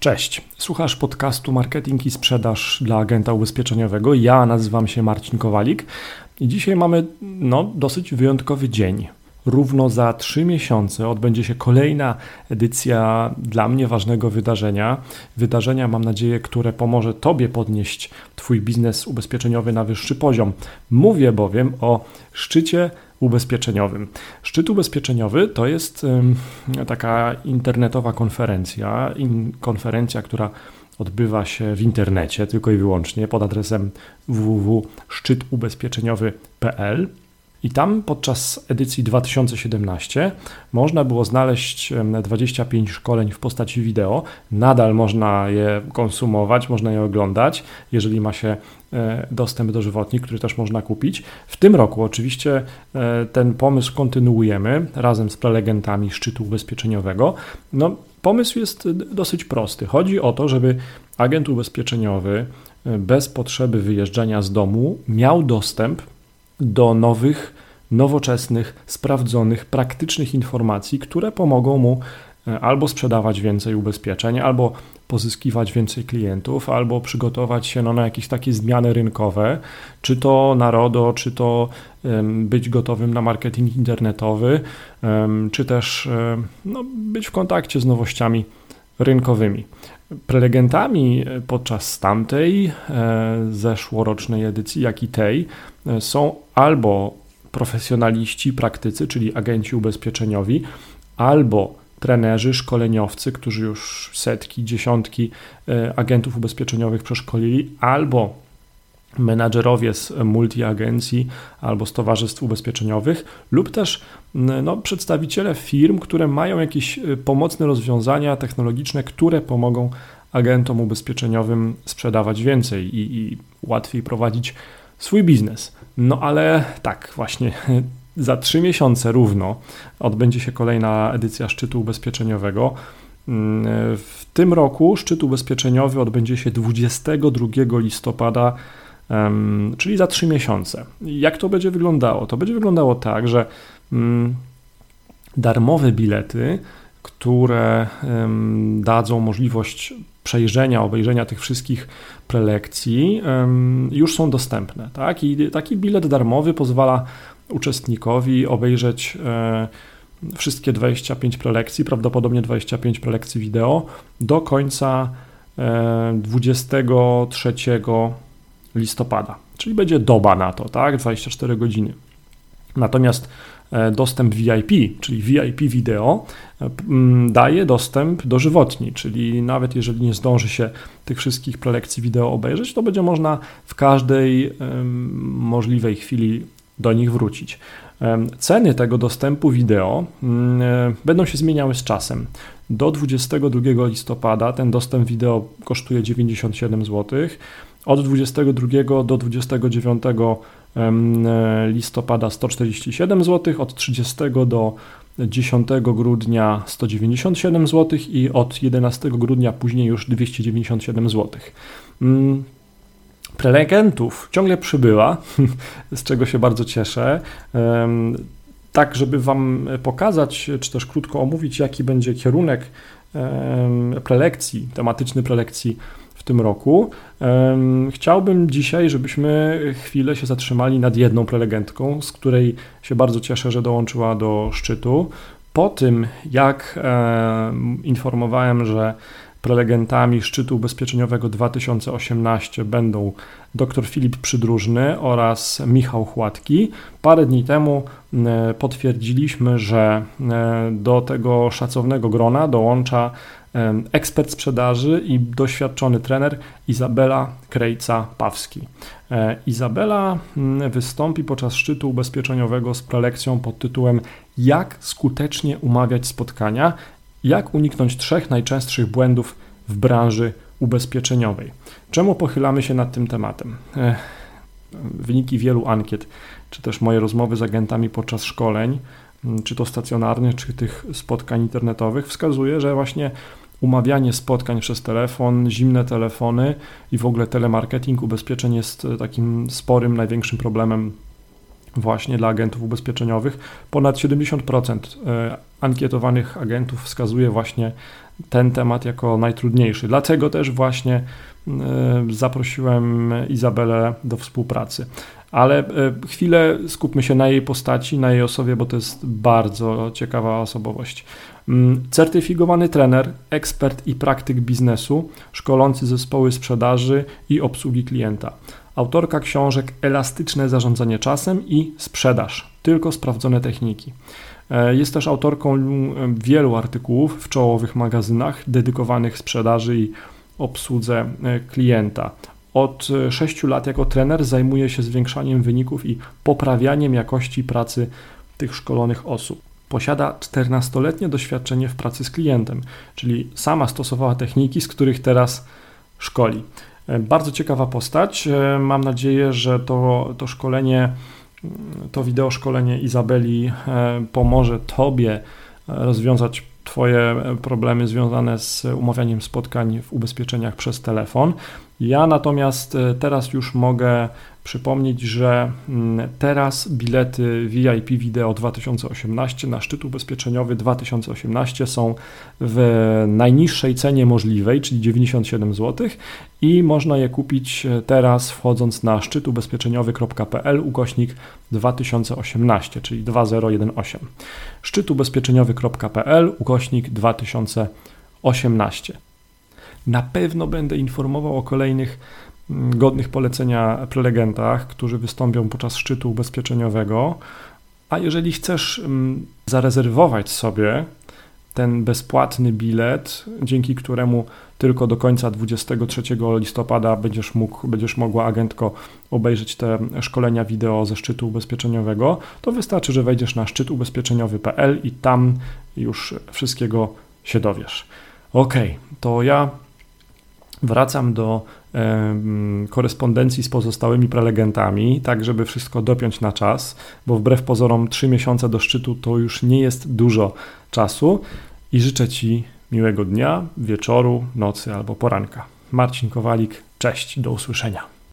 Cześć, słuchasz podcastu Marketing i Sprzedaż dla agenta ubezpieczeniowego. Ja nazywam się Marcin Kowalik i dzisiaj mamy no, dosyć wyjątkowy dzień. Równo za trzy miesiące odbędzie się kolejna edycja dla mnie ważnego wydarzenia. Wydarzenia, mam nadzieję, które pomoże Tobie podnieść Twój biznes ubezpieczeniowy na wyższy poziom. Mówię bowiem o szczycie ubezpieczeniowym. Szczyt ubezpieczeniowy to jest taka internetowa konferencja, konferencja, która odbywa się w internecie tylko i wyłącznie pod adresem www.szczytubezpieczeniowy.pl. I tam podczas edycji 2017 można było znaleźć 25 szkoleń w postaci wideo. Nadal można je konsumować, można je oglądać, jeżeli ma się e, dostęp do żywotni, który też można kupić. W tym roku oczywiście e, ten pomysł kontynuujemy razem z prelegentami szczytu ubezpieczeniowego. No, pomysł jest dosyć prosty. Chodzi o to, żeby agent ubezpieczeniowy e, bez potrzeby wyjeżdżania z domu miał dostęp do nowych, nowoczesnych, sprawdzonych, praktycznych informacji, które pomogą mu e, albo sprzedawać więcej ubezpieczeń, albo pozyskiwać więcej klientów, albo przygotować się no, na jakieś takie zmiany rynkowe, czy to na RODO, czy to być gotowym na marketing internetowy, czy też um, no, być w kontakcie z nowościami rynkowymi. Prelegentami podczas tamtej e, zeszłorocznej edycji, jak i tej e, są albo profesjonaliści, praktycy, czyli agenci ubezpieczeniowi, albo trenerzy, szkoleniowcy, którzy już setki, dziesiątki e, agentów ubezpieczeniowych przeszkolili, albo menadżerowie z multiagencji albo z towarzystw ubezpieczeniowych, lub też no, przedstawiciele firm, które mają jakieś y, pomocne rozwiązania technologiczne, które pomogą agentom ubezpieczeniowym sprzedawać więcej i, i łatwiej prowadzić swój biznes. No ale tak, właśnie za trzy miesiące równo odbędzie się kolejna edycja szczytu ubezpieczeniowego. Mm, w tym roku szczyt ubezpieczeniowy odbędzie się 22 listopada czyli za trzy miesiące. Jak to będzie wyglądało? To będzie wyglądało tak, że mm, darmowe bilety, które dadzą możliwość przejrzenia, obejrzenia tych wszystkich prelekcji, już są dostępne. Tak? I taki bilet darmowy pozwala uczestnikowi obejrzeć e, wszystkie 25 prelekcji, prawdopodobnie 25 prelekcji wideo do końca 23 e, listopada, czyli będzie doba na to, tak, 24 godziny. Natomiast e, dostęp VIP, czyli VIP wideo, e, daje dostęp do żywotni, czyli nawet jeżeli nie zdąży się tych wszystkich prelekcji wideo obejrzeć, to będzie można w każdej możliwej chwili do nich wrócić. Ceny tego dostępu wideo e, będą się zmieniały z czasem. Do 22 listopada ten dostęp wideo kosztuje 97 zł. Od 22 do 29 listopada 147 zł, od 30 do 10 grudnia 197 zł i od 11 grudnia później już 297 zł. Mm, prelegentów ciągle przybyła, z czego się bardzo cieszę. Tak, żeby Wam pokazać, czy też krótko omówić, jaki będzie kierunek prelekcji, tematyczny prelekcji tym roku. Chciałbym dzisiaj, żebyśmy chwilę się zatrzymali nad jedną prelegentką, z której się bardzo cieszę, że dołączyła do szczytu. Po tym, jak informowałem, że prelegentami szczytu ubezpieczeniowego 2018 będą dr Filip Przydróżny oraz Michał Chłatki. Parę dni temu potwierdziliśmy, że do tego szacownego grona dołącza ekspert sprzedaży i doświadczony trener Izabela Krejca-Pawski. E, Izabela mm, wystąpi podczas szczytu ubezpieczeniowego z prelekcją pod tytułem Jak skutecznie umawiać spotkania, jak uniknąć trzech najczęstszych błędów w branży ubezpieczeniowej. Czemu pochylamy się nad tym tematem? E, wyniki wielu ankiet, czy też moje rozmowy z agentami podczas szkoleń, czy to stacjonarnych, czy tych spotkań internetowych, wskazuje, że właśnie umawianie spotkań przez telefon, zimne telefony i w ogóle telemarketing ubezpieczeń jest e, takim sporym, największym problemem właśnie dla agentów ubezpieczeniowych. Ponad 70% e, ankietowanych agentów wskazuje właśnie ten temat jako najtrudniejszy. Dlatego też właśnie e, zaprosiłem Izabelę do współpracy. Ale chwilę skupmy się na jej postaci, na jej osobie, bo to jest bardzo ciekawa osobowość. Mm, certyfikowany trener, ekspert i praktyk biznesu, szkolący zespoły sprzedaży i obsługi klienta. Autorka książek Elastyczne zarządzanie czasem i Sprzedaż, tylko sprawdzone techniki. E, jest też autorką wielu artykułów w czołowych magazynach dedykowanych sprzedaży i obsłudze e, klienta. Od 6 lat jako trener zajmuje się zwiększaniem wyników i poprawianiem jakości pracy tych szkolonych osób. Posiada 14-letnie doświadczenie w pracy z klientem, czyli sama stosowała techniki, z których teraz szkoli. E, bardzo ciekawa postać. E, mam nadzieję, że to, to szkolenie, to wideo szkolenie Izabeli e, pomoże Tobie rozwiązać Twoje problemy związane z umawianiem spotkań w ubezpieczeniach przez telefon. Ja natomiast teraz już mogę przypomnieć, że mm, teraz bilety VIP Video 2018 na szczyt ubezpieczeniowy 2018 są w najniższej cenie możliwej, czyli 97 zł i można je kupić teraz wchodząc na szczytubezpieczeniowy.pl ukośnik 2018, czyli 2018. szczytubezpieczeniowy.pl ukośnik 2018. Na pewno będę informował o kolejnych godnych polecenia prelegentach, którzy wystąpią podczas szczytu ubezpieczeniowego. A jeżeli chcesz mm, zarezerwować sobie ten bezpłatny bilet, dzięki któremu tylko do końca 23 listopada będziesz mógł, będziesz mogła agentko obejrzeć te szkolenia wideo ze szczytu ubezpieczeniowego, to wystarczy, że wejdziesz na szczytubezpieczeniowy.pl i tam już wszystkiego się dowiesz. Ok, to ja wracam do korespondencji z pozostałymi prelegentami, tak żeby wszystko dopiąć na czas, bo wbrew pozorom 3 miesiące do szczytu to już nie jest dużo czasu i życzę Ci miłego dnia, wieczoru, nocy albo poranka. Marcin Kowalik, cześć, do usłyszenia.